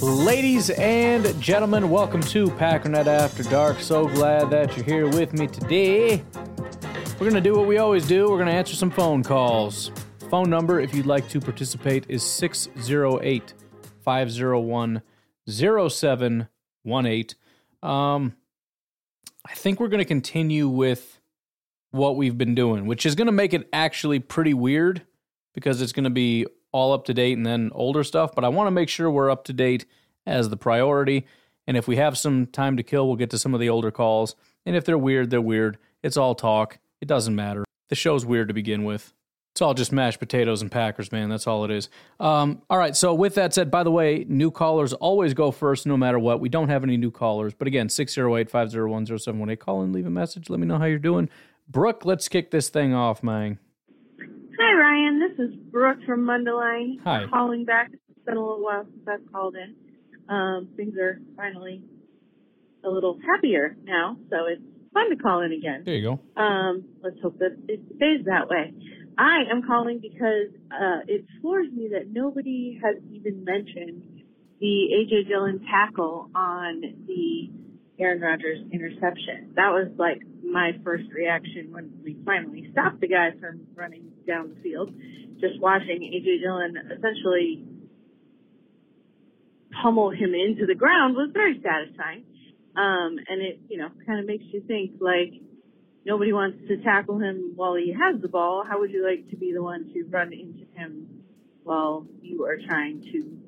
Ladies and gentlemen, welcome to Packernet After Dark. So glad that you're here with me today. We're going to do what we always do. We're going to answer some phone calls. Phone number, if you'd like to participate, is 608 501 0718. Um, I think we're going to continue with what we've been doing, which is going to make it actually pretty weird because it's going to be all up to date and then older stuff. But I want to make sure we're up to date as the priority. And if we have some time to kill, we'll get to some of the older calls. And if they're weird, they're weird. It's all talk. It doesn't matter. The show's weird to begin with. It's all just mashed potatoes and Packers, man. That's all it is. Um, all right. So, with that said, by the way, new callers always go first no matter what. We don't have any new callers. But again, 608 501 0718. Call and leave a message. Let me know how you're doing. Brooke, let's kick this thing off, man. Hi, Ryan. This is Brooke from Mundelein. Hi. Calling back. It's been a little while since I've called in. Um, things are finally a little happier now, so it's fun to call in again. There you go. Um, let's hope that it stays that way. I am calling because uh, it floors me that nobody has even mentioned the AJ Dillon tackle on the Aaron Rodgers interception. That was like my first reaction when we finally stopped the guy from running down the field. Just watching AJ Dillon essentially pummel him into the ground was very satisfying. Um, and it, you know, kind of makes you think like nobody wants to tackle him while he has the ball. How would you like to be the one to run into him while you are trying to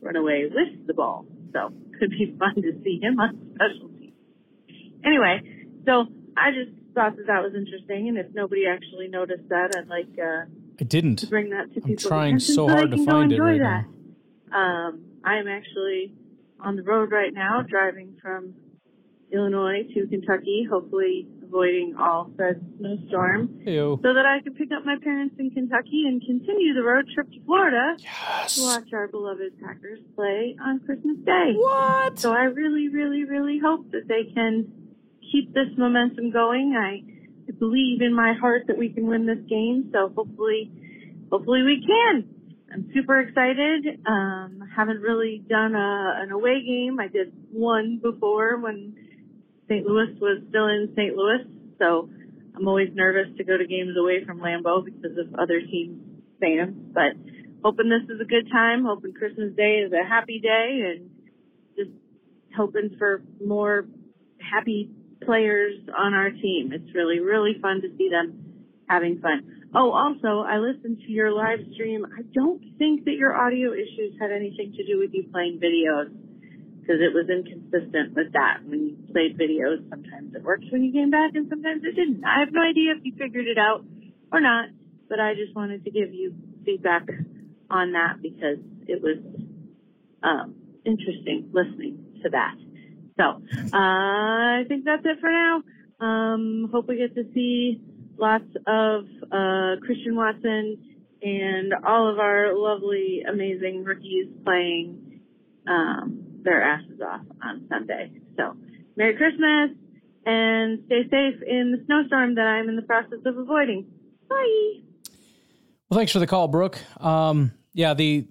run away with the ball? So it could be fun to see him on special teams. Anyway, so I just thought that that was interesting, and if nobody actually noticed that, I'd like uh, I didn't. to bring that to I'm trying so hard to find it right that. Um, I am actually on the road right now, driving from Illinois to Kentucky, hopefully avoiding all said snowstorm, so that I can pick up my parents in Kentucky and continue the road trip to Florida to watch our beloved Packers play on Christmas Day. What? So I really, really, really hope that they can keep this momentum going. I believe in my heart that we can win this game. So hopefully, hopefully we can. I'm super excited. Um, haven't really done a, an away game. I did one before when St. Louis was still in St. Louis. So I'm always nervous to go to games away from Lambeau because of other teams' fans. But hoping this is a good time. Hoping Christmas Day is a happy day and just hoping for more happy players on our team. It's really, really fun to see them having fun. Oh, also, I listened to your live stream. I don't think that your audio issues had anything to do with you playing videos because it was inconsistent with that. When you played videos, sometimes it worked when you came back and sometimes it didn't. I have no idea if you figured it out or not, but I just wanted to give you feedback on that because it was um, interesting listening to that. So uh, I think that's it for now. Um, hope we get to see lots of uh, Christian Watson and all of our lovely, amazing rookies playing um, their asses off on Sunday. So Merry Christmas and stay safe in the snowstorm that I'm in the process of avoiding. Bye. Well, thanks for the call, Brooke. Um, yeah, the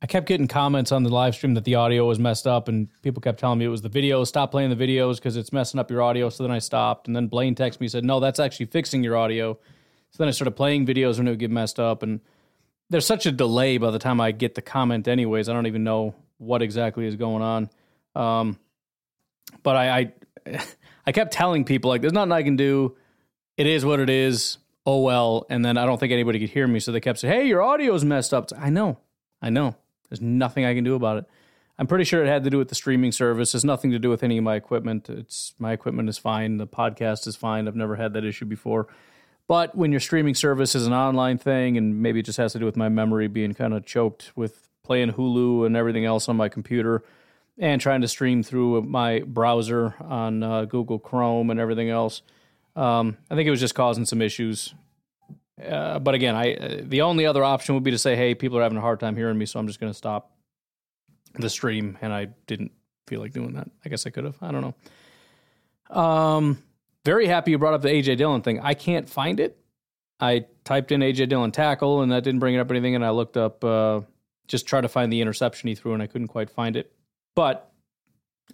I kept getting comments on the live stream that the audio was messed up, and people kept telling me it was the video. Stop playing the videos because it's messing up your audio. So then I stopped, and then Blaine texted me and said, "No, that's actually fixing your audio." So then I started playing videos when it would get messed up, and there's such a delay by the time I get the comment. Anyways, I don't even know what exactly is going on. Um, but I, I I kept telling people like, "There's nothing I can do. It is what it is." Oh well, and then I don't think anybody could hear me, so they kept saying, "Hey, your audio's messed up." I know, I know. There's nothing I can do about it. I'm pretty sure it had to do with the streaming service. It's nothing to do with any of my equipment. It's my equipment is fine. The podcast is fine. I've never had that issue before. But when your streaming service is an online thing, and maybe it just has to do with my memory being kind of choked with playing Hulu and everything else on my computer, and trying to stream through my browser on uh, Google Chrome and everything else. Um, I think it was just causing some issues. Uh, but again, I uh, the only other option would be to say, "Hey, people are having a hard time hearing me, so I'm just going to stop the stream." And I didn't feel like doing that. I guess I could have. I don't know. Um, very happy you brought up the AJ Dillon thing. I can't find it. I typed in AJ Dillon tackle, and that didn't bring it up anything. And I looked up, uh, just try to find the interception he threw, and I couldn't quite find it. But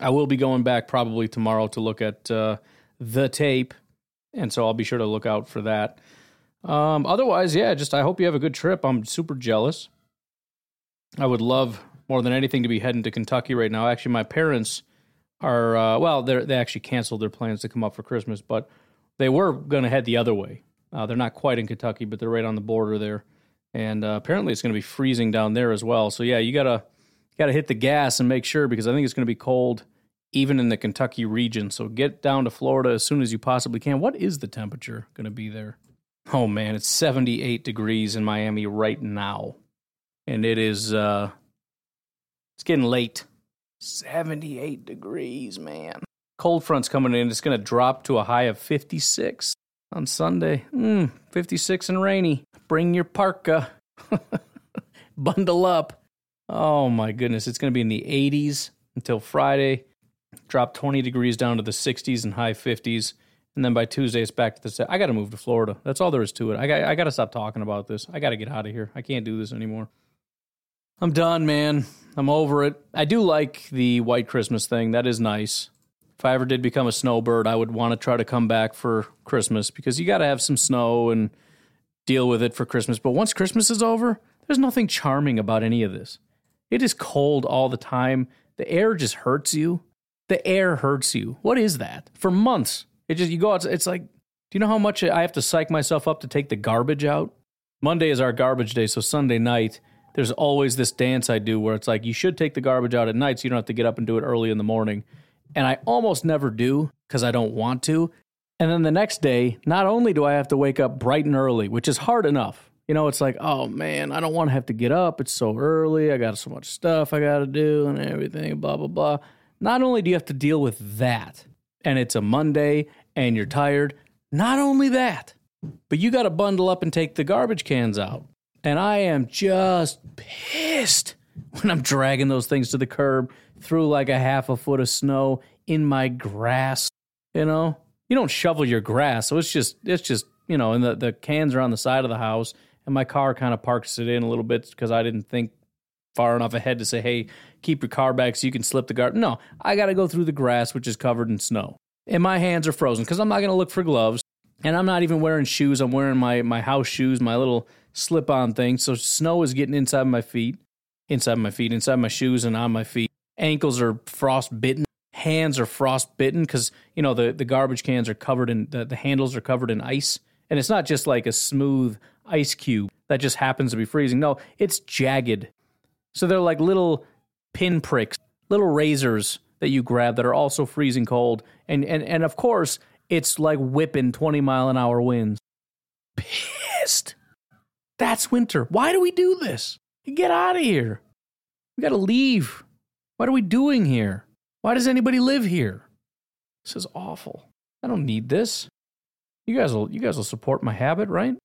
I will be going back probably tomorrow to look at uh, the tape, and so I'll be sure to look out for that. Um, otherwise, yeah, just I hope you have a good trip. I'm super jealous. I would love more than anything to be heading to Kentucky right now. Actually, my parents are uh, well, they they actually canceled their plans to come up for Christmas, but they were going to head the other way. Uh, they're not quite in Kentucky, but they're right on the border there, and uh, apparently it's going to be freezing down there as well. So yeah, you gotta gotta hit the gas and make sure because I think it's going to be cold even in the Kentucky region. So get down to Florida as soon as you possibly can. What is the temperature going to be there? Oh man, it's 78 degrees in Miami right now. And it is uh it's getting late. 78 degrees, man. Cold front's coming in. It's going to drop to a high of 56 on Sunday. Mm, 56 and rainy. Bring your parka. Bundle up. Oh my goodness, it's going to be in the 80s until Friday. Drop 20 degrees down to the 60s and high 50s. And then by Tuesday, it's back to the set. I got to move to Florida. That's all there is to it. I got, I got to stop talking about this. I got to get out of here. I can't do this anymore. I'm done, man. I'm over it. I do like the white Christmas thing. That is nice. If I ever did become a snowbird, I would want to try to come back for Christmas because you got to have some snow and deal with it for Christmas. But once Christmas is over, there's nothing charming about any of this. It is cold all the time. The air just hurts you. The air hurts you. What is that? For months, it just you go out. It's like, do you know how much I have to psych myself up to take the garbage out? Monday is our garbage day, so Sunday night there's always this dance I do where it's like you should take the garbage out at night so you don't have to get up and do it early in the morning. And I almost never do because I don't want to. And then the next day, not only do I have to wake up bright and early, which is hard enough. You know, it's like, oh man, I don't want to have to get up. It's so early. I got so much stuff I got to do and everything, blah, blah, blah. Not only do you have to deal with that, and it's a Monday and you're tired, not only that, but you got to bundle up and take the garbage cans out. And I am just pissed when I'm dragging those things to the curb through like a half a foot of snow in my grass. You know, you don't shovel your grass, so it's just it's just you know, and the the cans are on the side of the house, and my car kind of parks it in a little bit because I didn't think far enough ahead to say, hey, keep your car back so you can slip the guard. No, I got to go through the grass, which is covered in snow, and my hands are frozen because I'm not going to look for gloves, and I'm not even wearing shoes. I'm wearing my my house shoes, my little slip on thing. So snow is getting inside my feet, inside my feet, inside my shoes, and on my feet. Ankles are frost bitten. Hands are frost bitten because you know the, the garbage cans are covered in the, the handles are covered in ice, and it's not just like a smooth ice cube that just happens to be freezing. No, it's jagged. So they're like little pin pricks, little razors that you grab that are also freezing cold, and and and of course it's like whipping twenty mile an hour winds. Pissed. That's winter. Why do we do this? Get out of here. We got to leave. What are we doing here? Why does anybody live here? This is awful. I don't need this. You guys will you guys will support my habit, right?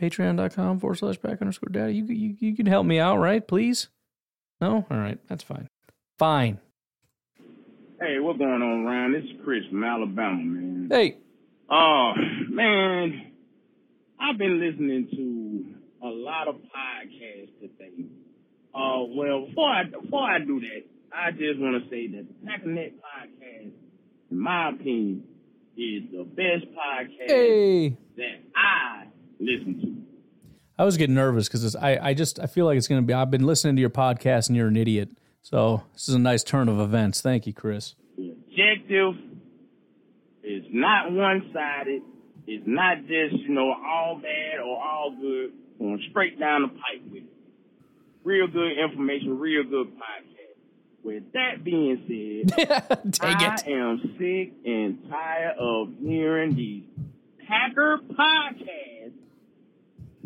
Patreon.com forward slash back underscore daddy. You, you, you can help me out, right? Please? No? All right. That's fine. Fine. Hey, what's going on, Ryan? This is Chris from Alabama, man. Hey. Oh, man. I've been listening to a lot of podcasts today. Uh, well, before I before I do that, I just want to say that the Packernet podcast, in my opinion, is the best podcast hey. that I listen to. I was getting nervous because I, I just I feel like it's going to be. I've been listening to your podcast and you're an idiot. So this is a nice turn of events. Thank you, Chris. The objective is not one sided. It's not just you know all bad or all good going straight down the pipe with it. Real good information, real good podcast. With that being said, I it. am sick and tired of hearing these hacker podcasts.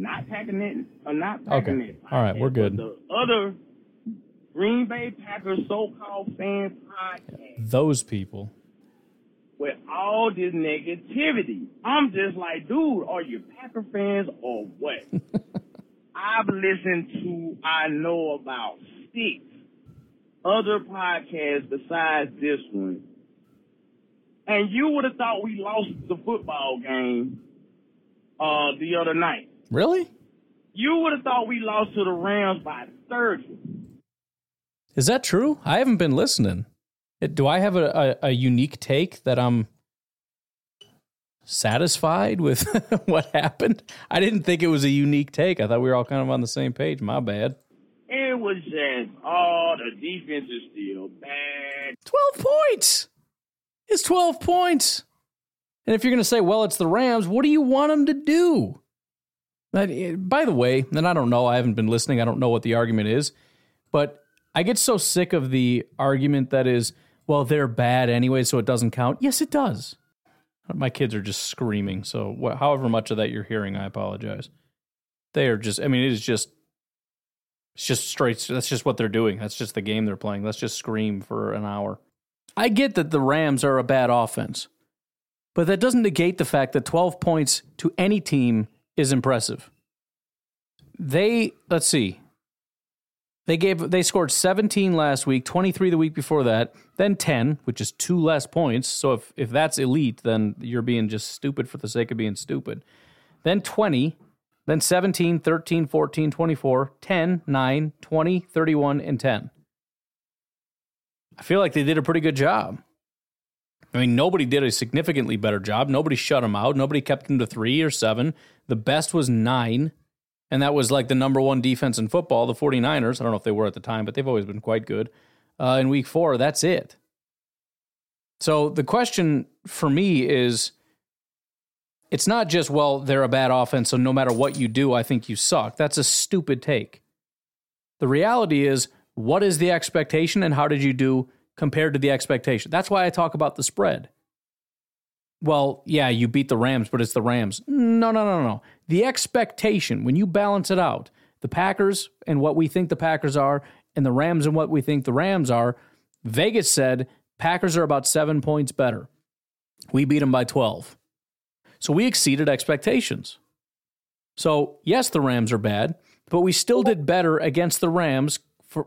Not packing it or not Packernet. Okay. All right, we're good. The other Green Bay Packers so-called fan podcast Those people. with all this negativity. I'm just like, dude, are you Packer fans or what? I've listened to, I know about six other podcasts besides this one. And you would have thought we lost the football game uh, the other night. Really? You would have thought we lost to the Rams by 30. Is that true? I haven't been listening. Do I have a, a, a unique take that I'm satisfied with what happened? I didn't think it was a unique take. I thought we were all kind of on the same page. My bad. It was just, oh, the defense is still bad. 12 points. It's 12 points. And if you're going to say, well, it's the Rams, what do you want them to do? Eh, By the way, and I don't know, I haven't been listening, I don't know what the argument is, but I get so sick of the argument that is, well, they're bad anyway, so it doesn't count. Yes, it does. My kids are just screaming, so wh- however much of that you're hearing, I apologize. They are just, I mean, it is just, it's just straight, that's just what they're doing. That's just the game they're playing. Let's just scream for an hour. I get that the Rams are a bad offense, but that doesn't negate the fact that 12 points to any team is impressive. They, let's see. They gave they scored 17 last week, 23 the week before that, then 10, which is two less points. So if if that's elite, then you're being just stupid for the sake of being stupid. Then 20, then 17, 13, 14, 24, 10, 9, 20, 31 and 10. I feel like they did a pretty good job. I mean, nobody did a significantly better job. Nobody shut them out. Nobody kept them to three or seven. The best was nine, and that was like the number one defense in football, the 49ers. I don't know if they were at the time, but they've always been quite good. Uh, in week four, that's it. So the question for me is it's not just, well, they're a bad offense, so no matter what you do, I think you suck. That's a stupid take. The reality is, what is the expectation and how did you do compared to the expectation? That's why I talk about the spread. Well, yeah, you beat the Rams, but it's the Rams. No, no, no, no. The expectation, when you balance it out, the Packers and what we think the Packers are, and the Rams and what we think the Rams are, Vegas said Packers are about seven points better. We beat them by 12. So we exceeded expectations. So, yes, the Rams are bad, but we still did better against the Rams for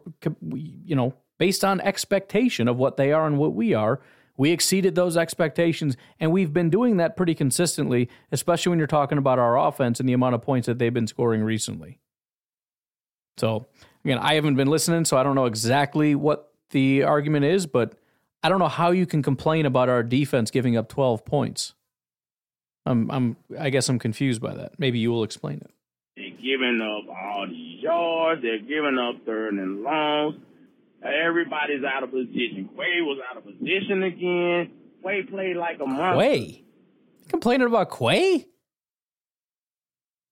you know, based on expectation of what they are and what we are. We exceeded those expectations and we've been doing that pretty consistently, especially when you're talking about our offense and the amount of points that they've been scoring recently. So, again, I haven't been listening, so I don't know exactly what the argument is, but I don't know how you can complain about our defense giving up 12 points. I'm, I'm, I guess I'm confused by that. Maybe you will explain it. They're giving up all these yards. They're giving up third and longs. Everybody's out of position. Quay was out of position again. Quay played like a monster. Quay? Complaining about Quay?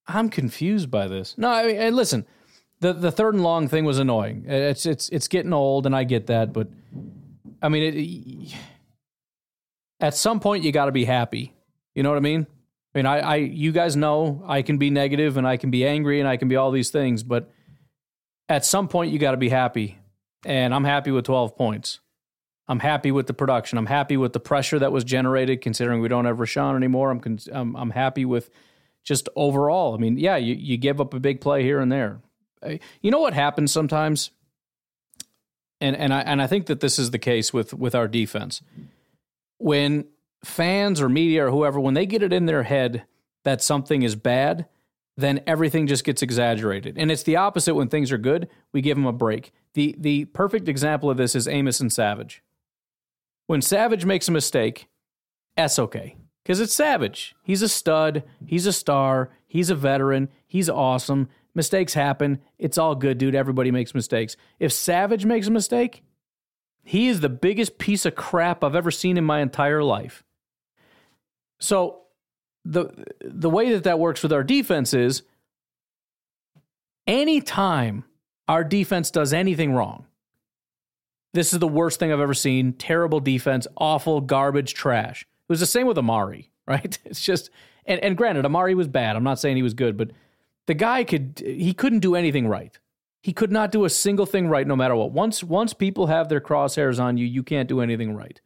I'm confused by this. No, I mean, listen, the the third and long thing was annoying. It's it's it's getting old, and I get that, but I mean, it, at some point you got to be happy. You know what I mean? I mean, I, I, you guys know I can be negative and I can be angry and I can be all these things, but at some point you got to be happy. And I'm happy with 12 points. I'm happy with the production. I'm happy with the pressure that was generated, considering we don't have Rashan anymore. I'm, con- I'm, I'm happy with just overall. I mean, yeah, you, you give up a big play here and there. Uh, You know what happens sometimes? And, and I, and I think that this is the case with, with our defense. When fans or media or whoever, when they get it in their head that something is bad, then everything just gets exaggerated. And it's the opposite when things are good. We give them a break. The the perfect example of this is Amos and Savage. When Savage makes a mistake, that's okay. Because it's Savage. He's a stud. He's a star. He's a veteran. He's awesome. Mistakes happen. It's all good, dude. Everybody makes mistakes. If Savage makes a mistake, he is the biggest piece of crap I've ever seen in my entire life. So the the way that that works with our defense is anytime our defense does anything wrong, this is the worst thing I've ever seen. Terrible defense, awful, garbage, trash. It was the same with Amari, right? It's just and, and granted, Amari was bad. I'm not saying he was good, but the guy could he couldn't do anything right. He could not do a single thing right no matter what. Once once people have their crosshairs on you, you can't do anything right.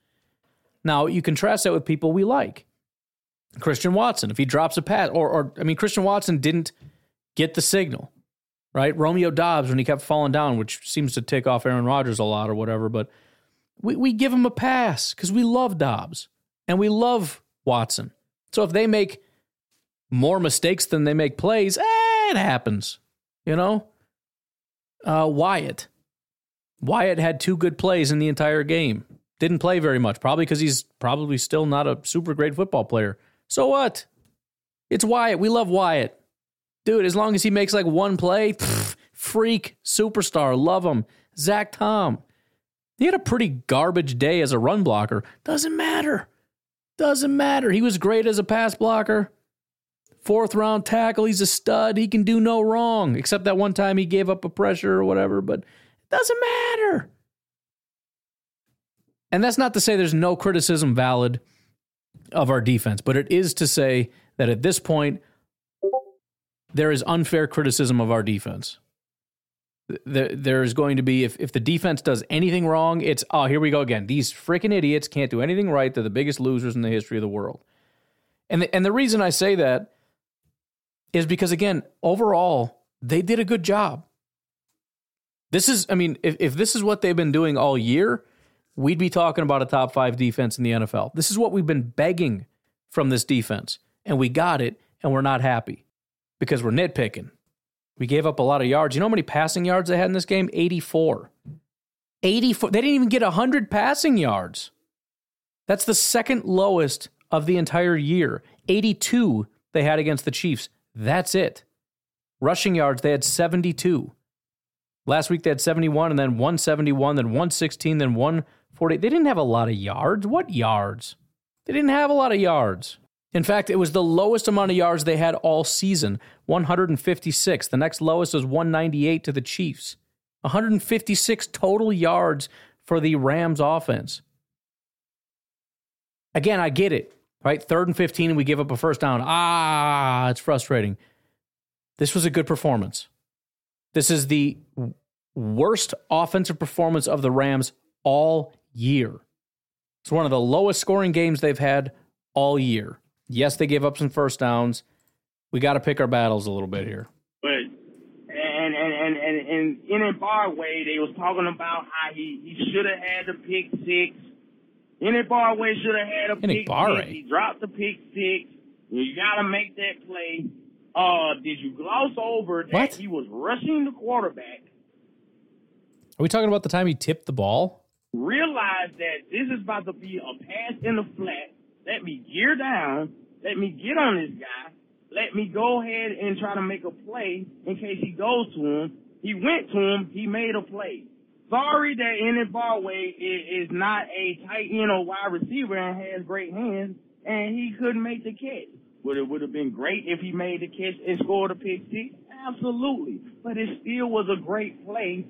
Now, you contrast that with people we like. Christian Watson, if he drops a pass, or, or I mean, Christian Watson didn't get the signal, right? Romeo Doubs when he kept falling down, which seems to tick off Aaron Rodgers a lot or whatever, but we, we give him a pass because we love Doubs and we love Watson. So if they make more mistakes than they make plays, eh, it happens, you know? Uh, Wyatt. Wyatt had two good plays in the entire game. Didn't play very much, probably because he's probably still not a super great football player. So what? It's Wyatt. We love Wyatt. Dude, as long as he makes like one play, pff, freak, superstar, love him. Zach Tom. He had a pretty garbage day as a run blocker. Doesn't matter. Doesn't matter. He was great as a pass blocker. Fourth round tackle. He's a stud. He can do no wrong, except that one time he gave up a pressure or whatever, but it doesn't matter. And that's not to say there's no criticism valid of our defense, but it is to say that at this point, there is unfair criticism of our defense. There, is going to be, if, if the defense does anything wrong, it's, oh, here we go again. These freaking idiots can't do anything right. They're the biggest losers in the history of the world. And the, and the reason I say that is because, again, overall, they did a good job. This is, I mean, if, if this is what they've been doing all year, we'd be talking about a top five defense in the NFL. This is what we've been begging from this defense, and we got it, and we're not happy because we're nitpicking. We gave up a lot of yards. You know how many passing yards they had in this game? 84. 84. They didn't even get 100 passing yards. That's the second lowest of the entire year. 82 they had against the Chiefs. That's it. Rushing yards, they had 72. Last week they had 71 and then 171, then 116, then 140. They didn't have a lot of yards. What yards? They didn't have a lot of yards. In fact, it was the lowest amount of yards they had all season 156. The next lowest was 198 to the Chiefs. 156 total yards for the Rams offense. Again, I get it, right? Third and 15, and we give up a first down. Ah, it's frustrating. This was a good performance. This is the worst offensive performance of the Rams all year. It's one of the lowest scoring games they've had all year. Yes, they gave up some first downs. We got to pick our battles a little bit here. But and and and and, and Enagbare, they was talking about how he he should have had the pick six. Enagbare should have had a In a pick bar six. way. He dropped the pick six. You got to make that play. Uh, did you gloss over that What? he was rushing the quarterback? Are we talking about the time he tipped the ball? Realize that this is about to be a pass in the flat. Let me gear down. Let me get on this guy. Let me go ahead and try to make a play in case he goes to him. He went to him. He made a play. Sorry that Enagbare is, is not a tight end or wide receiver and has great hands, and he couldn't make the catch. Would it would have been great if he made the catch and scored a pick six? Absolutely. But it still was a great play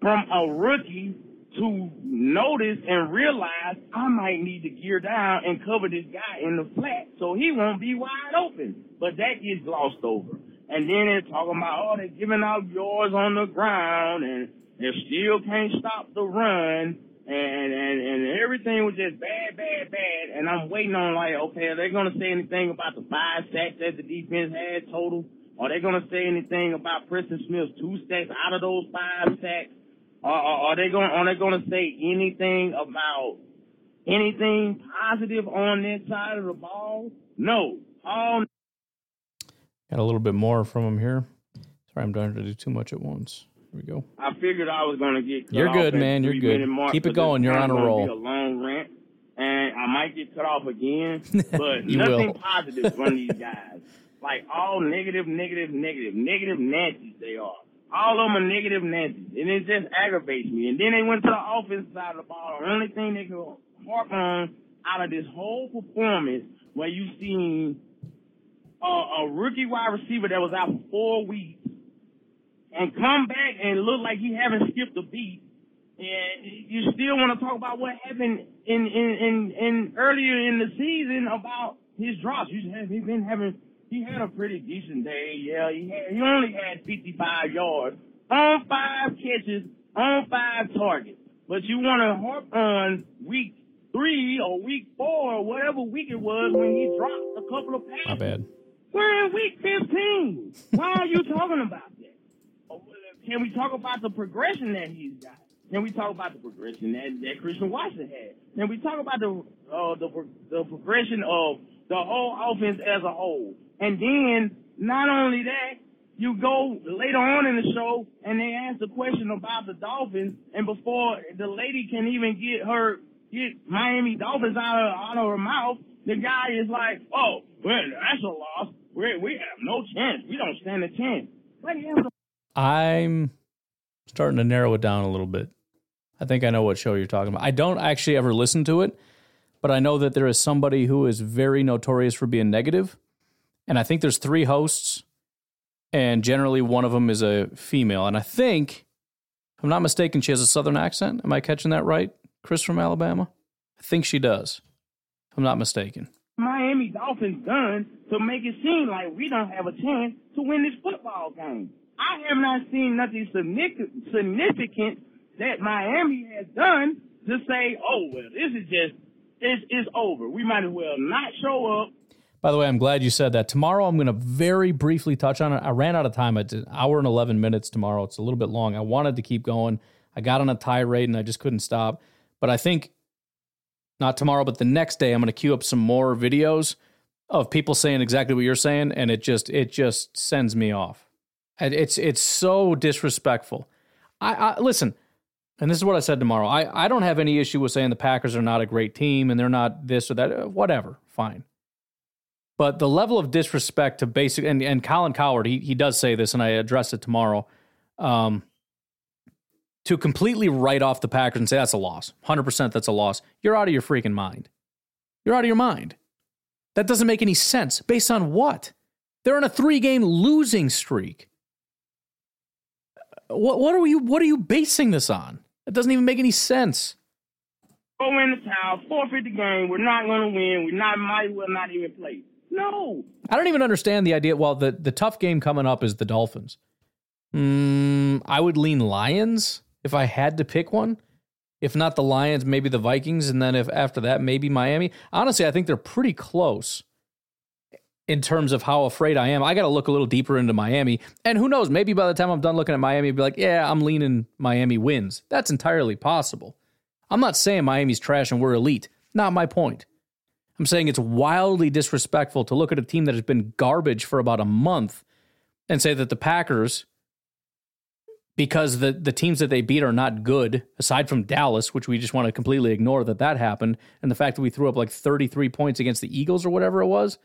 from a rookie to notice and realize I might need to gear down and cover this guy in the flat so he won't be wide open. But that gets glossed over. And then they're talking about, oh, they're giving out yards on the ground and they still can't stop the run. And, and, and everything was just bad, bad, bad. And I'm waiting on like, okay, are they going to say anything about the five sacks that the defense had total? Are they going to say anything about Preston Smith's two sacks out of those five sacks? Are, are, are they going? Are they going to say anything about anything positive on that side of the ball? No. All Got a little bit more from him here. Sorry, I'm trying to do too much at once. Here we go. I figured I was going to get. Cut You're good, man. You're good. Keep it going. You're on a roll. Be a long rant, and I might get cut off again. But nothing will. positive from these guys. Like all negative, negative, negative, negative Nancy's they are. All of them are negative Nancy's, and it just aggravates me. And then they went to the offensive side of the ball. The only thing they could harp on out of this whole performance, where you seen a, a rookie wide receiver that was out for four weeks and come back and look like he haven't skipped a beat. And you still want to talk about what happened in in in, in earlier in the season about his drops. You have he been having he had a pretty decent day. Yeah, he had, he only had 55 yards, on five catches, on five targets. But you want to harp on week three or week four or whatever week it was when he dropped a couple of passes. My bad. We're in week 15. Why are you talking about that? Can we talk about the progression that he's got? Can we talk about the progression that, that Christian Watson had? Can we talk about the, uh, the, the progression of the whole offense as a whole? And then, not only that, you go later on in the show and they ask a question about the Dolphins, and before the lady can even get her get Miami Dolphins out of out of her mouth, the guy is like, "Oh, well, that's a loss. We we have no chance. We don't stand a chance." I'm starting to narrow it down a little bit. I think I know what show you're talking about. I don't actually ever listen to it, but I know that there is somebody who is very notorious for being negative, and I think there's three hosts and generally one of them is a female. And I think, if I'm not mistaken, she has a southern accent. Am I catching that right? Chris from Alabama? I think she does, if I'm not mistaken. Miami Dolphins done to make it seem like we don't have a chance to win this football game. I have not seen nothing significant that Miami has done to say, oh, well, this is just, it's, it's over. We might as well not show up by the way, I'm glad you said that. Tomorrow, I'm going to very briefly touch on it. I ran out of time. It's an hour and 11 minutes tomorrow. It's a little bit long. I wanted to keep going. I got on a tirade and I just couldn't stop. But I think not tomorrow, but the next day, I'm going to queue up some more videos of people saying exactly what you're saying, and it just it just sends me off. It's it's so disrespectful. I, I listen, and this is what I said tomorrow. I I don't have any issue with saying the Packers are not a great team and they're not this or that. Whatever, fine. But the level of disrespect to basic and, and Colin Cowherd, he he does say this, and I address it tomorrow. Um, to completely write off the Packers and say that's a loss, hundred percent, that's a loss. You're out of your freaking mind. You're out of your mind. That doesn't make any sense. Based on what? They're on a three-game losing streak. What what are you what are you basing this on? It doesn't even make any sense. Go in the towel, forfeit the game. We're not going to win. We not might well not even play. No. I don't even understand the idea. Well, the, the tough game coming up is the Dolphins. Mm, I would lean Lions if I had to pick one. If not the Lions, maybe the Vikings, and then if after that, maybe Miami. Honestly, I think they're pretty close in terms of how afraid I am. I got to look a little deeper into Miami, and who knows? Maybe by the time I'm done looking at Miami, I'll be like, yeah, I'm leaning Miami wins. That's entirely possible. I'm not saying Miami's trash and we're elite. Not my point. I'm saying it's wildly disrespectful to look at a team that has been garbage for about a month and say that the Packers, because the, the teams that they beat are not good, aside from Dallas, which we just want to completely ignore that that happened, and the fact that we threw up like 33 points against the Eagles or whatever it was,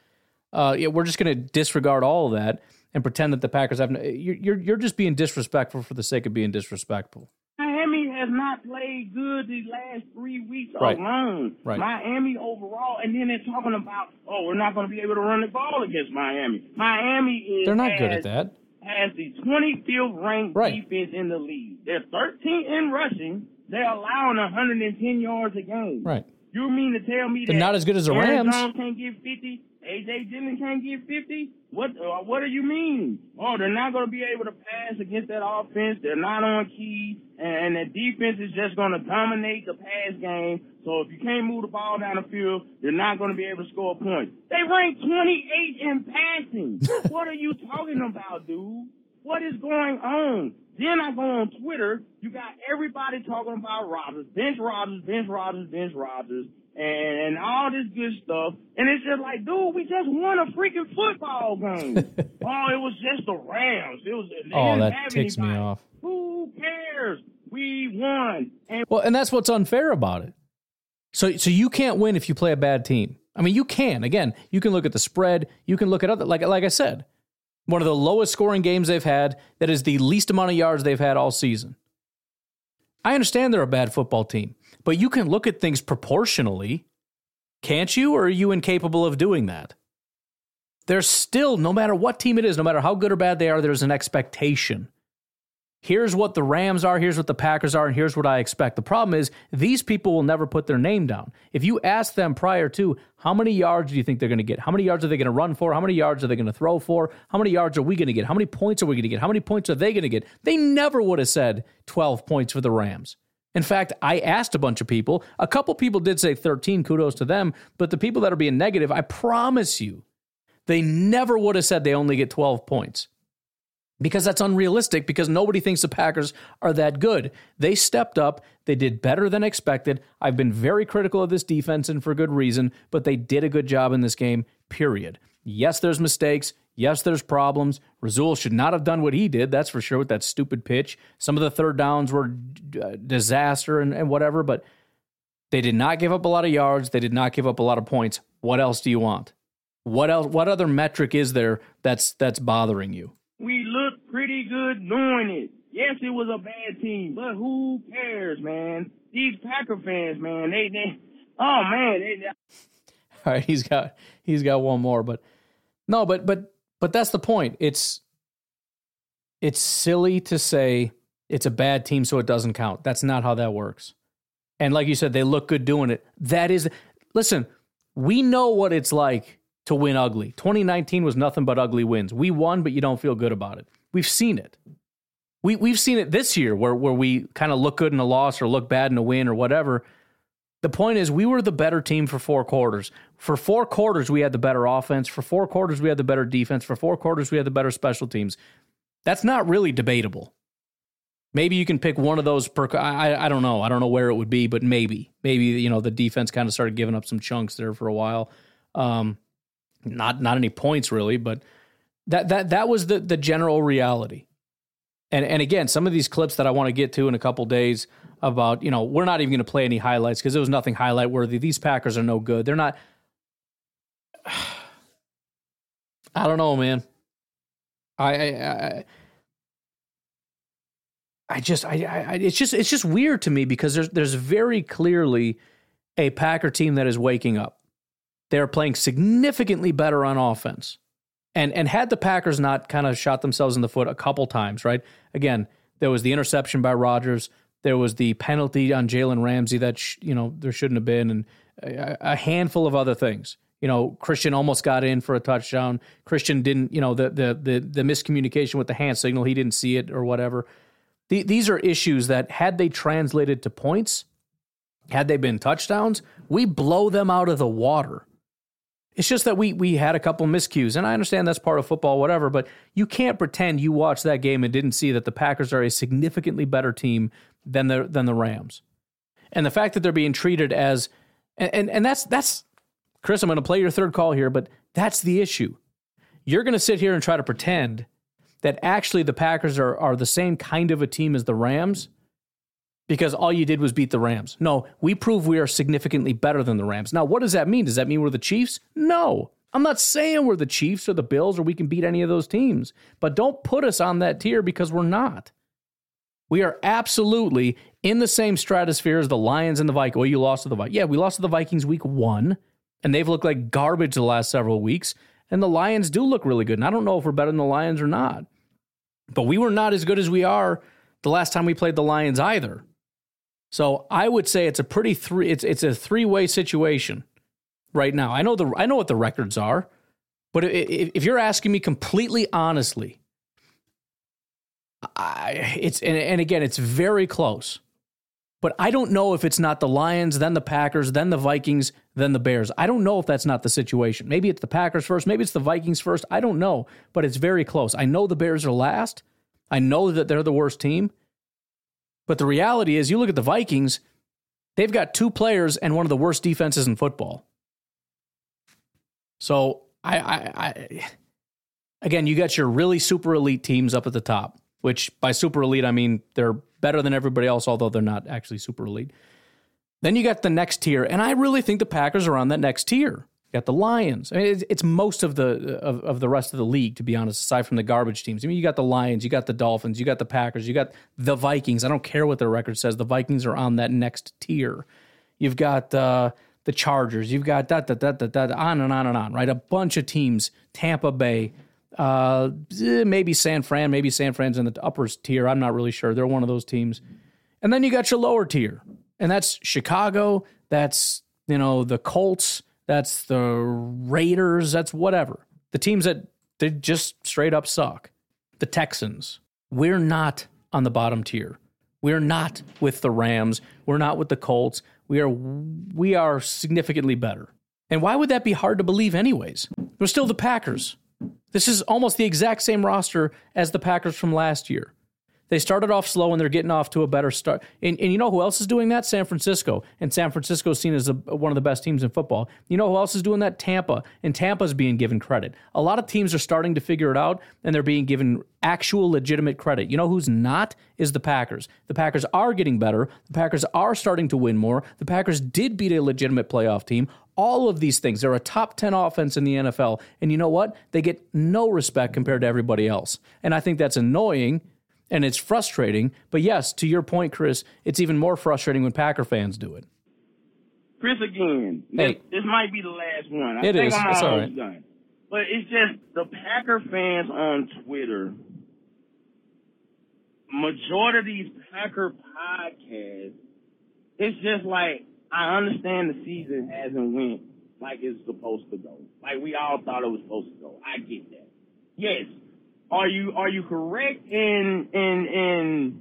uh, yeah, we're just going to disregard all of that and pretend that the Packers have. No, you're, you're you're just being disrespectful for the sake of being disrespectful. Has not played good these last three weeks right. alone. Right. Miami overall, and then they're talking about, oh, we're not going to be able to run the ball against Miami. Miami is they're not has, good at that. Has the 25th ranked right. defense in the league. They're 13th in rushing. They're allowing 110 yards a game. Right. You mean to tell me they're that not as good as the Rams? Jones can't get 50? AJ Dillon can't get 50? What uh, what do you mean? Oh, they're not going to be able to pass against that offense. They're not on key, and, and the defense is just going to dominate the pass game. So if you can't move the ball down the field, you're not going to be able to score points. They rank 28 in passing. what are you talking about, dude? What is going on? Then I go on Twitter. You got everybody talking about Rodgers, bench Rodgers, bench Rodgers, bench Rodgers and, and all this good stuff. And it's just like, dude, we just won a freaking football game. oh, it was just the Rams. It was. oh, that ticks anybody. me off. Who cares? We won. And well, and that's what's unfair about it. So, so you can't win if you play a bad team. I mean, you can. Again, you can look at the spread. You can look at other, like, like I said, one of the lowest scoring games they've had. That is the least amount of yards they've had all season. I understand they're a bad football team, but you can look at things proportionally, can't you? Or are you incapable of doing that? There's still, no matter what team it is, no matter how good or bad they are, there's an expectation. Here's what the Rams are, here's what the Packers are, and here's what I expect. The problem is these people will never put their name down. If you ask them prior to how many yards do you think they're going to get? How many yards are they going to run for? How many yards are they going to throw for? How many yards are we going to get? How many points are we going to get? How many points are they going to get? They never would have said 12 points for the Rams. In fact, I asked a bunch of people. A couple people did say 13, kudos to them, but the people that are being negative, I promise you, they never would have said they only get 12 points because that's unrealistic because nobody thinks the Packers are that good. They stepped up, they did better than expected. I've been very critical of this defense and for good reason, but they did a good job in this game, period. Yes, there's mistakes. Yes, there's problems. Rasul should not have done what he did, that's for sure, with that stupid pitch. Some of the third downs were uh, disaster and, and whatever, but they did not give up a lot of yards. They did not give up a lot of points. What else do you want? What else? What other metric is there that's that's bothering you? We looked pretty good doing it. Yes, it was a bad team, but who cares, man? These Packer fans, man, they they oh man, they, they. All right, he's got he's got one more, but no, but but but that's the point. It's it's silly to say it's a bad team so it doesn't count. That's not how that works. And like you said, they look good doing it. That is listen, we know what it's like to win ugly. 2019 was nothing but ugly wins. We won, but you don't feel good about it. We've seen it. We we've seen it this year where where we kind of look good in a loss or look bad in a win or whatever. The point is we were the better team for four quarters. For four quarters we had the better offense. For four quarters we had the better defense. For four quarters we had the better special teams. That's not really debatable. Maybe you can pick one of those per. I I don't know. I don't know where it would be, but maybe maybe you know the defense kind of started giving up some chunks there for a while. Um, not not any points really, but that that that was the the general reality. And and again, some of these clips that I want to get to in a couple days about, you know, we're not even going to play any highlights because there was nothing highlight worthy. These Packers are no good. They're not I don't know, man. I I I, I just I, I it's just it's just weird to me because there's there's very clearly a Packer team that is waking up. They're playing significantly better on offense. And and had the Packers not kind of shot themselves in the foot a couple times, right? Again, there was the interception by Rodgers. There was the penalty on Jalen Ramsey that sh- you know there shouldn't have been, and a, a, handful of other things. You know, Christian almost got in for a touchdown. Christian didn't. You know, the the the, the miscommunication with the hand signal, he didn't see it or whatever. The, these are issues that had they translated to points, had they been touchdowns, we blow them out of the water. It's just that we we had a couple miscues, and I understand that's part of football, whatever. But you can't pretend you watched that game and didn't see that the Packers are a significantly better team than the than the Rams, and the fact that they're being treated as and and, and that's that's Chris. I'm going to play your third call here, but that's the issue. You're going to sit here and try to pretend that actually the Packers are are the same kind of a team as the Rams because all you did was beat the Rams. No, we prove we are significantly better than the Rams. Now, what does that mean? Does that mean we're the Chiefs? No. I'm not saying we're the Chiefs or the Bills or we can beat any of those teams, but don't put us on that tier because we're not. We are absolutely in the same stratosphere as the Lions and the Vikings. Well, you lost to the Vikings. Yeah, we lost to the Vikings week one, and they've looked like garbage the last several weeks. And the Lions do look really good. And I don't know if we're better than the Lions or not. But we were not as good as we are the last time we played the Lions either. So I would say it's a pretty three. It's it's a three way situation right now. I know the I know what the records are, but if, if you're asking me completely honestly, I, it's and, and again it's very close. But I don't know if it's not the Lions, then the Packers, then the Vikings, then the Bears. I don't know if that's not the situation. Maybe it's the Packers first, maybe it's the Vikings first. I don't know, but it's very close. I know the Bears are last. I know that they're the worst team. But the reality is, you look at the Vikings, they've got two players and one of the worst defenses in football. So I, I, I again, you got your really super elite teams up at the top, which by super elite I mean they're better than everybody else, although they're not actually super elite. Then you got the next tier, and I really think the Packers are on that next tier got the Lions. I mean, it's, it's most of the of, of the rest of the league, to be honest. Aside from the garbage teams, I mean, you got the Lions, you got the Dolphins, you got the Packers, you got the Vikings. I don't care what their record says. The Vikings are on that next tier. You've got uh, the Chargers. You've got that that that that that on and on and on. Right, a bunch of teams. Tampa Bay. Uh, eh, maybe San Fran, maybe San Fran's in the upper tier. I'm not really sure. They're one of those teams. And then you got your lower tier, and that's Chicago. That's you know the Colts. That's the Raiders. That's whatever the teams that they just straight up suck. The Texans. We're not on the bottom tier. We're not with the Rams. We're not with the Colts. We are we are significantly better. And why would that be hard to believe anyways? We're still the Packers. This is almost the exact same roster as the Packers from last year. They started off slow and they're getting off to a better start. And, and you know who else is doing that? San Francisco. And San Francisco is seen as a, one of the best teams in football. You know who else is doing that? Tampa. And Tampa's being given credit. A lot of teams are starting to figure it out and they're being given actual legitimate credit. You know who's not? Is the Packers. The Packers are getting better. The Packers are starting to win more. The Packers did beat a legitimate playoff team. All of these things. They're a top 10 offense in the NFL. And you know what? They get no respect compared to everybody else. And I think that's annoying and it's frustrating. But yes, to your point, Chris, it's even more frustrating when Packer fans do it. Chris again. Hey. This, this might be the last one. I It think is. I'm It's all right. done. But it's just the Packer fans on Twitter. Majority of these Packer podcasts, it's just like I understand the season hasn't went like it's supposed to go. Like we all thought it was supposed to go. I get that. Yes. Are you are you correct in in in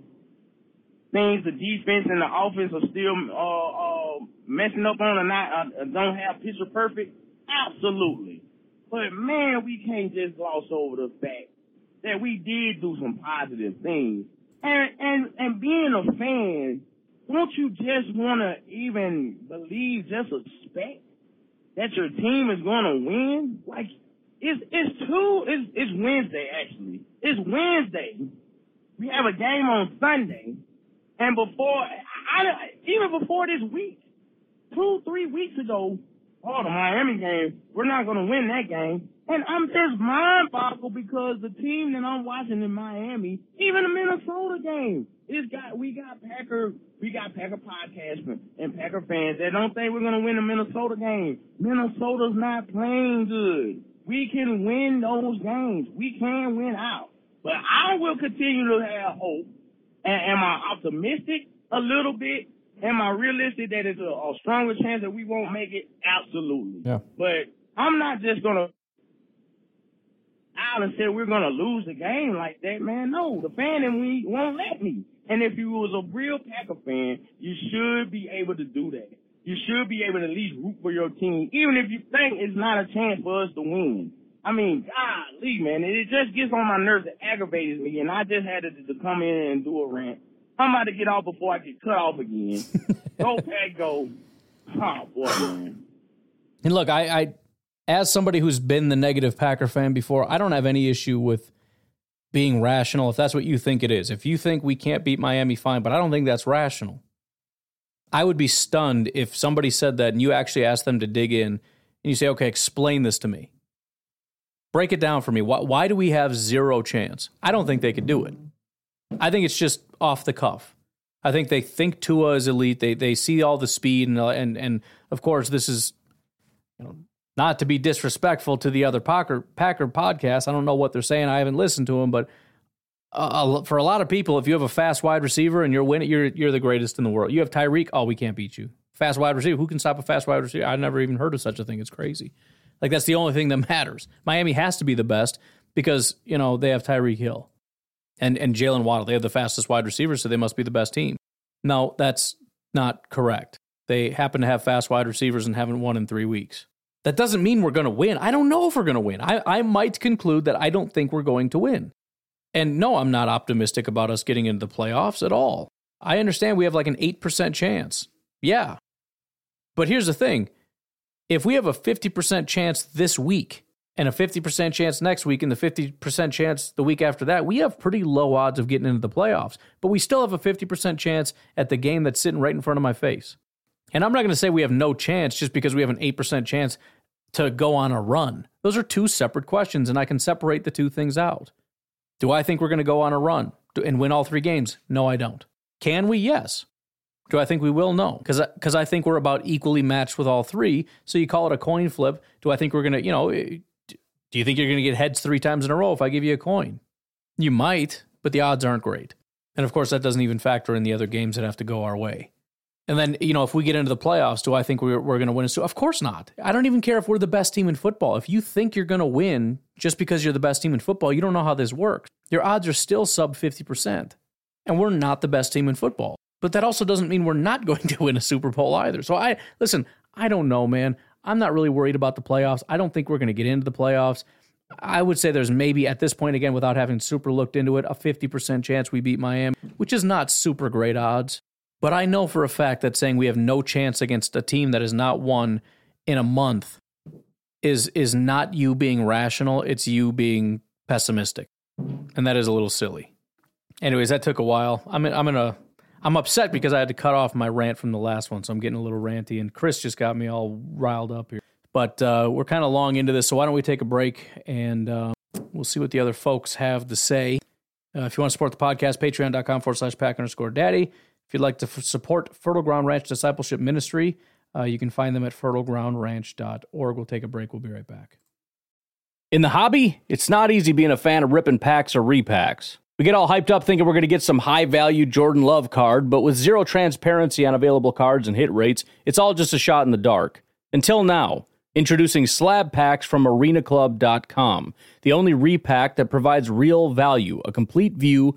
things the defense and the offense are still uh, uh, messing up on and not uh, don't have picture perfect? Absolutely. But man, we can't just gloss over the fact that we did do some positive things. And and and being a fan, don't you just want to even believe, just expect that your team is to win? Like it's it's two it's it's Wednesday actually. It's Wednesday. We have a game on Sunday. And before, I, even before this week, two, three weeks ago, oh, the Miami game, we're not to win that game. And I'm just mind boggled because the team that I'm watching in Miami, even the Minnesota game, it's got, we got Packer, we got Packer podcasts and Packer fans that don't think we're to win the Minnesota game. Minnesota's not playing good. We can win those games. We can win out. But I will continue to have hope and am I optimistic a little bit? Am I realistic that it's a, a stronger chance that we won't make it? Absolutely. Yeah. But I'm not just gonna out and say we're gonna lose the game like that, man. No, the fan and we won't let me. And if you was a real Packer fan, you should be able to do that. You should be able to at least root for your team, even if you think it's not a chance for us to win. I mean, golly, man, it just gets on my nerves. It aggravates me, and I just had to, to come in and do a rant. I'm about to get off before I get cut off again. go, Pack, go. Oh, boy, man. And look, I, I, as somebody who's been the negative Packer fan before, I don't have any issue with being rational if that's what you think it is. If you think we can't beat Miami, fine, but I don't think that's rational. I would be stunned if somebody said that and you actually asked them to dig in and you say, okay, explain this to me. Break it down for me. Why, why do we have zero chance? I don't think they could do it. I think it's just off the cuff. I think they think Tua is elite. They they see all the speed and and and of course this is you know not to be disrespectful to the other Packer Packer podcasts. I don't know what they're saying. I haven't listened to them, but uh, for a lot of people, if you have a fast wide receiver and you're winning, you're you're the greatest in the world. You have Tyreek, oh, we can't beat you. Fast wide receiver, who can stop a fast wide receiver? I never even heard of such a thing. It's crazy. Like that's the only thing that matters. Miami has to be the best because you know they have Tyreek Hill and and Jaylen Waddle. They have the fastest wide receivers, so they must be the best team. No, that's not correct. They happen to have fast wide receivers and haven't won in three weeks. That doesn't mean we're going to win. I don't know if we're going to win. I, I might conclude that I don't think we're going to win. And no, I'm not optimistic about us getting into the playoffs at all. I understand we have like an 8% chance. Yeah. But here's the thing if we have a 50% chance this week and a 50% chance next week and the 50% chance the week after that, we have pretty low odds of getting into the playoffs. But we still have a 50% chance at the game that's sitting right in front of my face. And I'm not going to say we have no chance just because we have an 8% chance to go on a run. Those are two separate questions, and I can separate the two things out. Do I think we're going to go on a run and win all three games? No, I don't. Can we? Yes. Do I think we will? No, because I think we're about equally matched with all three. So you call it a coin flip. Do I think we're going to, you know, eh, Do you think you're going to get heads three times in a row if I give you a coin? You might, but the odds aren't great. And of course, that doesn't even factor in the other games that have to go our way. And then, you know, if we get into the playoffs, do I think we're, we're going to win? So, of course not. I don't even care if we're the best team in football. If you think you're going to win just because you're the best team in football, you don't know how this works. Your odds are still sub 50%. And we're not the best team in football. But that also doesn't mean we're not going to win a Super Bowl either. So, I listen, I don't know, man. I'm not really worried about the playoffs. I don't think we're going to get into the playoffs. I would say there's maybe at this point, again, without having super looked into it, a 50% chance we beat Miami, which is not super great odds. But I know for a fact that saying we have no chance against a team that has not won in a month is is not you being rational, it's you being pessimistic. And that is a little silly. Anyways, that took a while. I'm in, I'm in a I'm upset because I had to cut off my rant from the last one, so I'm getting a little ranty and Chris just got me all riled up here. But uh, we're kind of long into this, so why don't we take a break and uh, we'll see what the other folks have to say. Uh, if you want to support the podcast, patreon.com forward slash pack underscore daddy. If you'd like to f- support Fertile Ground Ranch Discipleship Ministry, uh, you can find them at fertilegroundranch.org. We'll take a break. We'll be right back. In the hobby, it's not easy being a fan of ripping packs or repacks. We get all hyped up thinking we're going to get some high value Jordan Love card, but with zero transparency on available cards and hit rates, it's all just a shot in the dark. Until now. Introducing slab packs from arenaclub.com, the only repack that provides real value, a complete view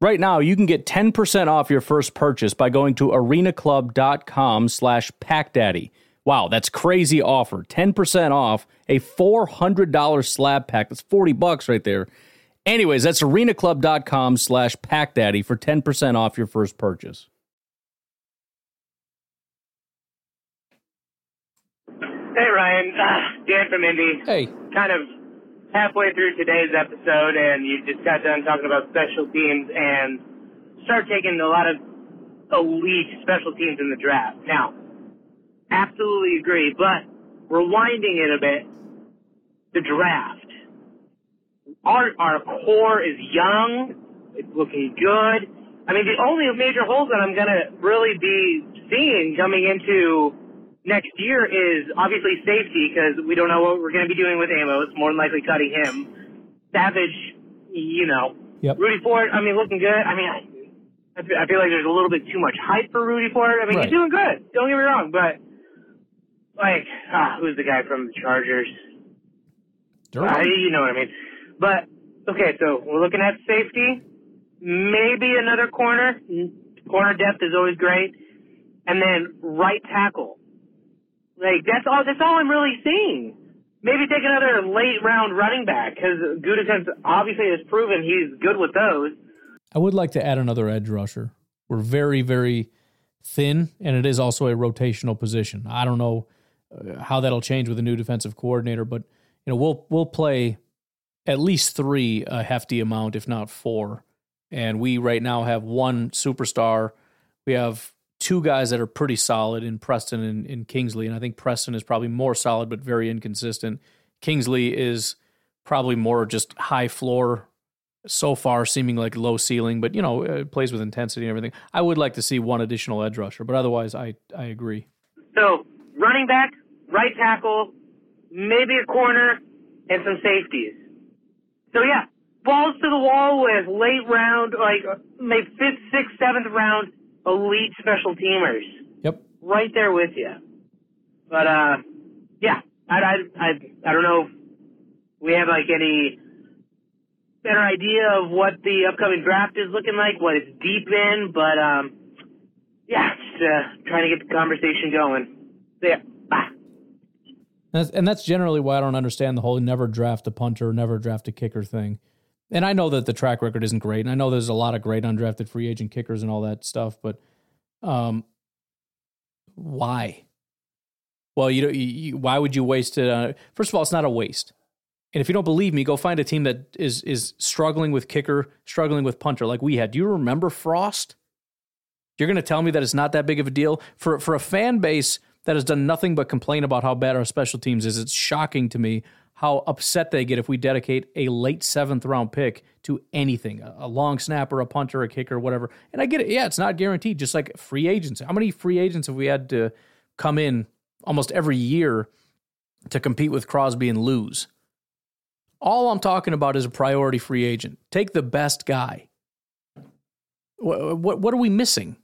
Right now, you can get 10% off your first purchase by going to arenaclub.com slash packdaddy. Wow, that's crazy offer. 10% off a $400 slab pack. That's 40 bucks right there. Anyways, that's arenaclub.com slash packdaddy for 10% off your first purchase. Hey, Ryan. Uh, Dan from Indy. Hey. Kind of halfway through today's episode, and you just got done talking about special teams and start taking a lot of elite special teams in the draft. Now, absolutely agree, but rewinding it a bit, the draft. Our, our core is young. It's looking good. I mean, the only major holes that I'm going to really be seeing coming into next year is obviously safety because we don't know what we're going to be doing with Amos. More than likely cutting him. Savage, you know. Yep. Rudy Ford, I mean, looking good. I mean, I, I feel- like there's a little bit too much hype for Rudy Ford. I mean, Right. he's doing good. Don't get me wrong, but like, ah, who's the guy from the Chargers? Uh, you know what I mean. But okay, so we're looking at safety, maybe another corner. Corner depth is always great, and then right tackle. Like that's all. That's all I'm really seeing. Maybe take another late round running back because Gutekunst obviously has proven he's good with those. I would like to add another edge rusher. We're very, very thin, and it is also a rotational position. I don't know uh, how that'll change with a new defensive coordinator, but you know we'll we'll play at least three a hefty amount, if not four. And we right now have one superstar. We have two guys that are pretty solid in Preston and in Kingsley, and I think Preston is probably more solid but very inconsistent. Kingsley is probably more just high floor so far seeming like low ceiling, but you know, uh, plays with intensity and everything. I would like to see one additional edge rusher, but otherwise, I I agree. So running back, right tackle, maybe a corner, and some safeties. So yeah, balls to the wall with late round, like uh, maybe fifth, sixth, seventh round elite special teamers. Yep. Right there with you. But uh, yeah, I I I, I don't know. If we have like any better idea of what the upcoming draft is looking like, what it's deep in, but um, yeah, just uh, trying to get the conversation going. So, yeah, bye. That's, and that's generally why I don't understand the whole never draft a punter, never draft a kicker thing. And I know that the track record isn't great, and I know there's a lot of great undrafted free agent kickers and all that stuff, but um, why? Well, you, you why would you waste it? On, first of all, it's not a waste. And if you don't believe me, go find a team that is is struggling with kicker, struggling with punter like we had. Do you remember Frost? You're going to tell me that it's not that big of a deal for for a fan base that has done nothing but complain about how bad our special teams is. It's shocking to me how upset they get if we dedicate a late seventh round pick to anything a, long snapper, a punter, a kicker, whatever. And I get it. Yeah, it's not guaranteed, just like free agents. How many free agents have we had to come in almost every year to compete with Crosby and lose? All I'm talking about is a priority free agent. Take the best guy. What, what, what are we missing?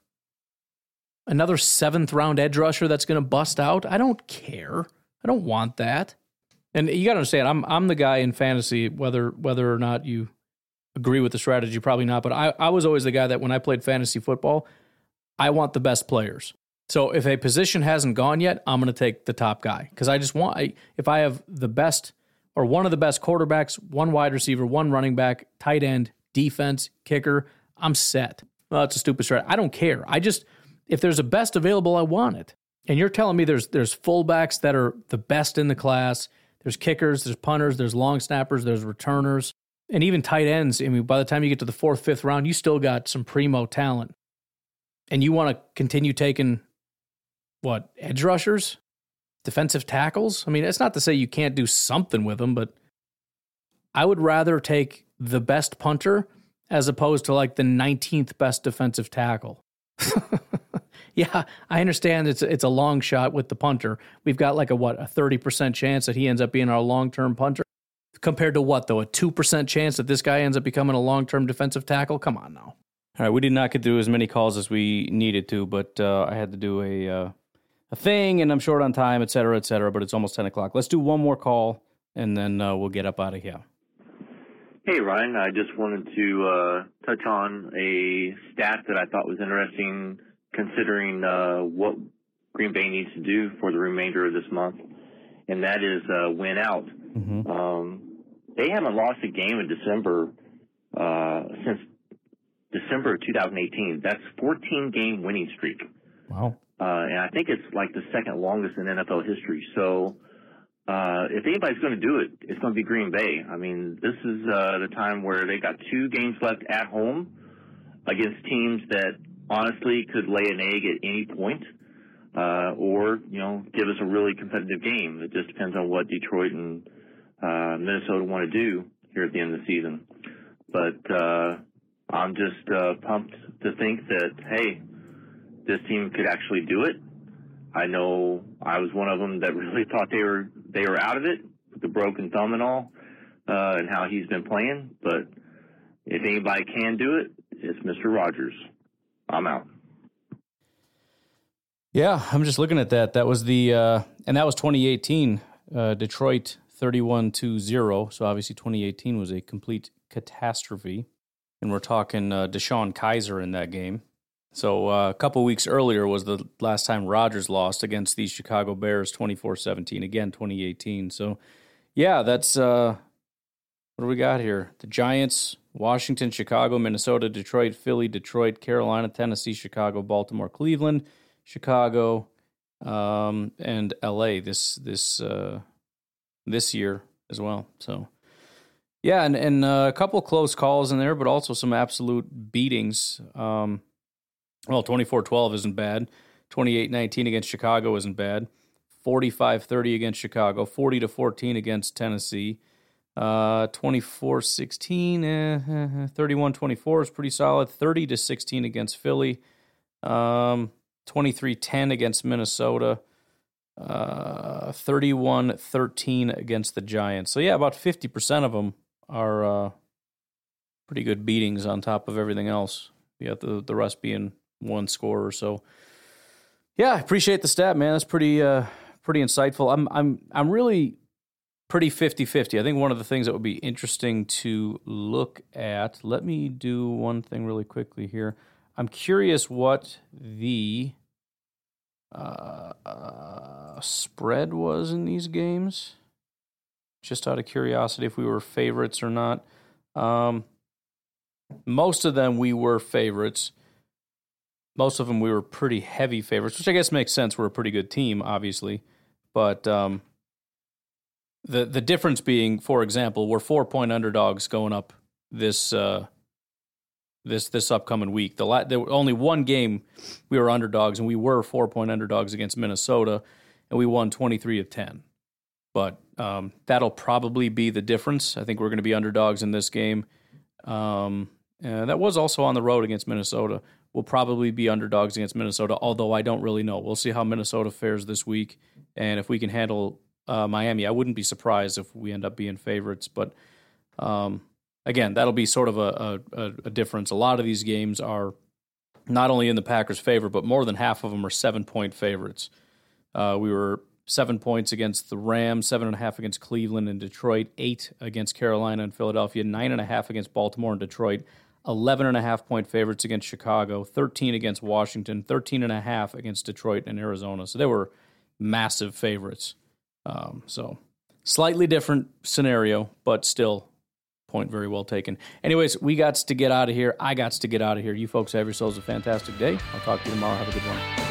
Another seventh round edge rusher that's going to bust out? I don't care. I don't want that. And you got to understand, I'm I'm the guy in fantasy, whether whether or not you agree with the strategy, probably not. But I, I was always the guy that when I played fantasy football, I want the best players. So if a position hasn't gone yet, I'm going to take the top guy because I just want. I, if I have the best or one of the best quarterbacks, one wide receiver, one running back, tight end, defense, kicker, I'm set. Well, that's a stupid strategy. I don't care. I just if there's a best available, I want it. And you're telling me there's there's fullbacks that are the best in the class there's kickers, there's punters, there's long snappers, there's returners, and even tight ends. I mean, by the time you get to the fourth, fifth round, you still got some primo talent. And you want to continue taking what, edge rushers? Defensive tackles? I mean, it's not to say you can't do something with them, but I would rather take the best punter as opposed to like the 19th best defensive tackle. yeah, I understand it's it's a long shot with the punter. We've got like a what a thirty percent chance that he ends up being our long term punter. Compared to what though, a two percent chance that this guy ends up becoming a long term defensive tackle? Come on now. All right, we did not get through as many calls as we needed to, but uh, I had to do a uh, a thing, and I'm short on time, et cetera, et cetera. But it's almost ten o'clock. Let's do one more call, and then uh, we'll get up out of here. Hey Ryan, I just wanted to uh, touch on a stat that I thought was interesting considering uh, what Green Bay needs to do for the remainder of this month, and that is uh, win out. Mm-hmm. Um, they haven't lost a game in December uh, since December of 2018. That's 14 game winning streak. Wow. Uh, and I think it's like the second longest in NFL history. So, uh, if anybody's going to do it, it's going to be Green Bay. I mean, this is uh, the time where they got two games left at home against teams that honestly could lay an egg at any point, uh, or you know give us a really competitive game. It just depends on what Detroit and uh, Minnesota want to do here at the end of the season. But uh, I'm just uh, pumped to think that hey, this team could actually do it. I know I was one of them that really thought they were they were out of it with the broken thumb and all, uh, and how he's been playing. But if anybody can do it, it's Mr. Rodgers. I'm out. Yeah, I'm just looking at that. That was the uh, and that was 2018. Uh, Detroit 31 to 0. So obviously 2018 was a complete catastrophe. And we're talking uh, DeShone Kizer in that game. So uh, a couple weeks earlier was the last time Rodgers lost against the Chicago Bears 24-17 again 2018. So yeah, that's uh, what do we got here? The Giants Washington, Chicago, Minnesota, Detroit, Philly, Detroit, Carolina, Tennessee, Chicago, Baltimore, Cleveland, Chicago, um, and LA this this uh, this year as well. So yeah, and and uh, a couple close calls in there, but also some absolute beatings. Um, well, 24-12 isn't bad. 28-19 against Chicago isn't bad. 45-30 against Chicago, 40 to 14 against Tennessee. Uh, 24 16, eh, 31 24 is pretty solid. 30 to 16 against Philly. Um, 23 10 against Minnesota. Uh, 31 13 against the Giants. So, yeah, about 50% of them are uh, pretty good beatings on top of everything else. Got the, the rest being one score or so. Yeah, I appreciate the stat, man. That's pretty uh, pretty insightful. I'm I'm I'm really pretty 50 50. I think one of the things that would be interesting to look at, let me do one thing really quickly here. I'm curious what the uh, uh, spread was in these games. Just out of curiosity, if we were favorites or not. Um, most of them we were favorites. Most of them we were pretty heavy favorites, which I guess makes sense. We're a pretty good team, obviously. But um, the the difference being, for example, we're four point underdogs going up this uh, this this upcoming week. The la- there were only one game we were underdogs, and we were four point underdogs against Minnesota, and we won twenty three of ten. But um, that'll probably be the difference. I think we're going to be underdogs in this game. Um, that was also on the road against Minnesota. We'll probably be underdogs against Minnesota, although I don't really know. We'll see how Minnesota fares this week, and if we can handle uh, Miami, I wouldn't be surprised if we end up being favorites. But um, again, that'll be sort of a, a, a, difference. A lot of these games are not only in the Packers' favor, but more than half of them are seven point favorites. Uh, we were seven points against the Rams, seven and a half against Cleveland and Detroit, eight against Carolina and Philadelphia, nine and a half against Baltimore and Detroit, 11 and a half point favorites against Chicago, 13 against Washington, 13 and a half against Detroit and Arizona. So they were massive favorites. Um, so slightly different scenario, but still point very well taken. Anyways, we got to get out of here. I got to get out of here. You folks have yourselves a fantastic day. I'll talk to you tomorrow. Have a good one.